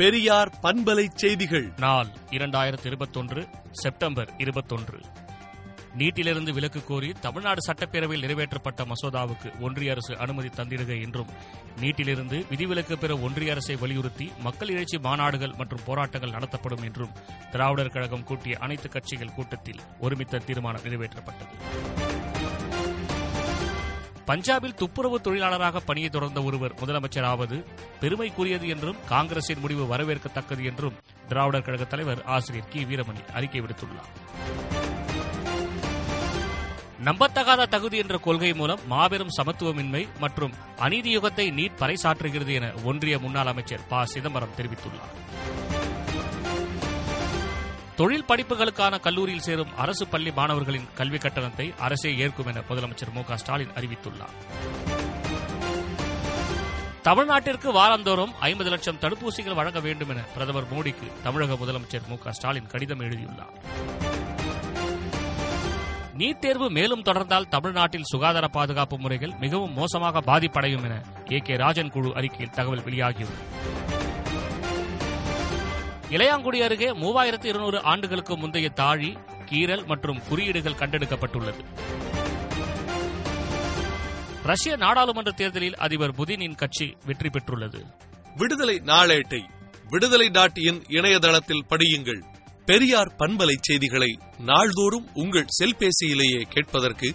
பெரியார் பண்பலை செய்திகள். நாள் இரண்டாயிரத்தி இருபத்தொன்று செப்டம்பர் இருபத்தொன்று. நீட்டிலிருந்து விலக்கு கோரி தமிழ்நாடு சட்டப்பேரவையில் நிறைவேற்றப்பட்ட மசோதாவுக்கு ஒன்றிய அரசு அனுமதி தந்திடுக என்றும் நீட்டிலிருந்து விதிவிலக்கு பெற ஒன்றிய அரசை வலியுறுத்தி மக்கள் எழுச்சி மாநாடுகள் மற்றும் போராட்டங்கள் நடத்தப்படும் என்றும் திராவிடர் கழகம் கூட்டிய அனைத்து கட்சிகள் கூட்டத்தில் ஒருமித்த தீர்மானம் நிறைவேற்றப்பட்டது. பஞ்சாபில் துப்புரவு தொழிலாளராக பணியை தொடர்ந்த ஒருவர் முதலமைச்சராவது பெருமைக்குரியது என்றும் காங்கிரசின் முடிவு வரவேற்கத்தக்கது என்றும் திராவிடர் கழக தலைவர் ஆசிரியர் கி. வீரமணி அறிக்கை விடுத்துள்ளார். நம்பத்தகாத தகுதி என்ற கொள்கை மூலம் மாபெரும் சமத்துவமின்மை மற்றும் அநீதியுகத்தை நீட் பறைசாற்றுகிறது என ஒன்றிய முன்னாள் அமைச்சர் ப. சிதம்பரம் தெரிவித்துள்ளார். தொழில் படிப்புகளுக்கான கல்லூரியில் சேரும் அரசு பள்ளி மாணவர்களின் கல்விக் கட்டணத்தை அரசே ஏற்கும் என முதலமைச்சர் மு ஸ்டாலின் அறிவித்துள்ளார். தமிழ்நாட்டிற்கு வாரந்தோறும் ஐம்பது லட்சம் தடுப்பூசிகள் வழங்க வேண்டும் என பிரதமர் மோடிக்கு தமிழக முதலமைச்சர் மு ஸ்டாலின் கடிதம் எழுதியுள்ளார். நீட் தேர்வு மேலும் தொடர்ந்தால் தமிழ்நாட்டில் சுகாதார பாதுகாப்பு முறைகள் மிகவும் மோசமாக பாதிப்படையும் என ஏ கே ராஜன் குழு அறிக்கையில் தகவல் வெளியாகியுள்ளது. இளையாங்குடி அருகே மூவாயிரத்து இருநூறு ஆண்டுகளுக்கு முந்தைய தாழி கீரல் மற்றும் குறியீடுகள் கண்டெடுக்கப்பட்டுள்ளது. ரஷ்ய நாடாளுமன்ற தேர்தலில் அதிபர் புதினின் கட்சி வெற்றி பெற்றுள்ளது. விடுதலை நாளேட்டை விடுதலை டாட் இன் இணையதளத்தில் படியுங்கள். பெரியார் பண்பலை செய்திகளை நாள்தோறும் உங்கள் செல்பேசியிலேயே கேட்பதற்கு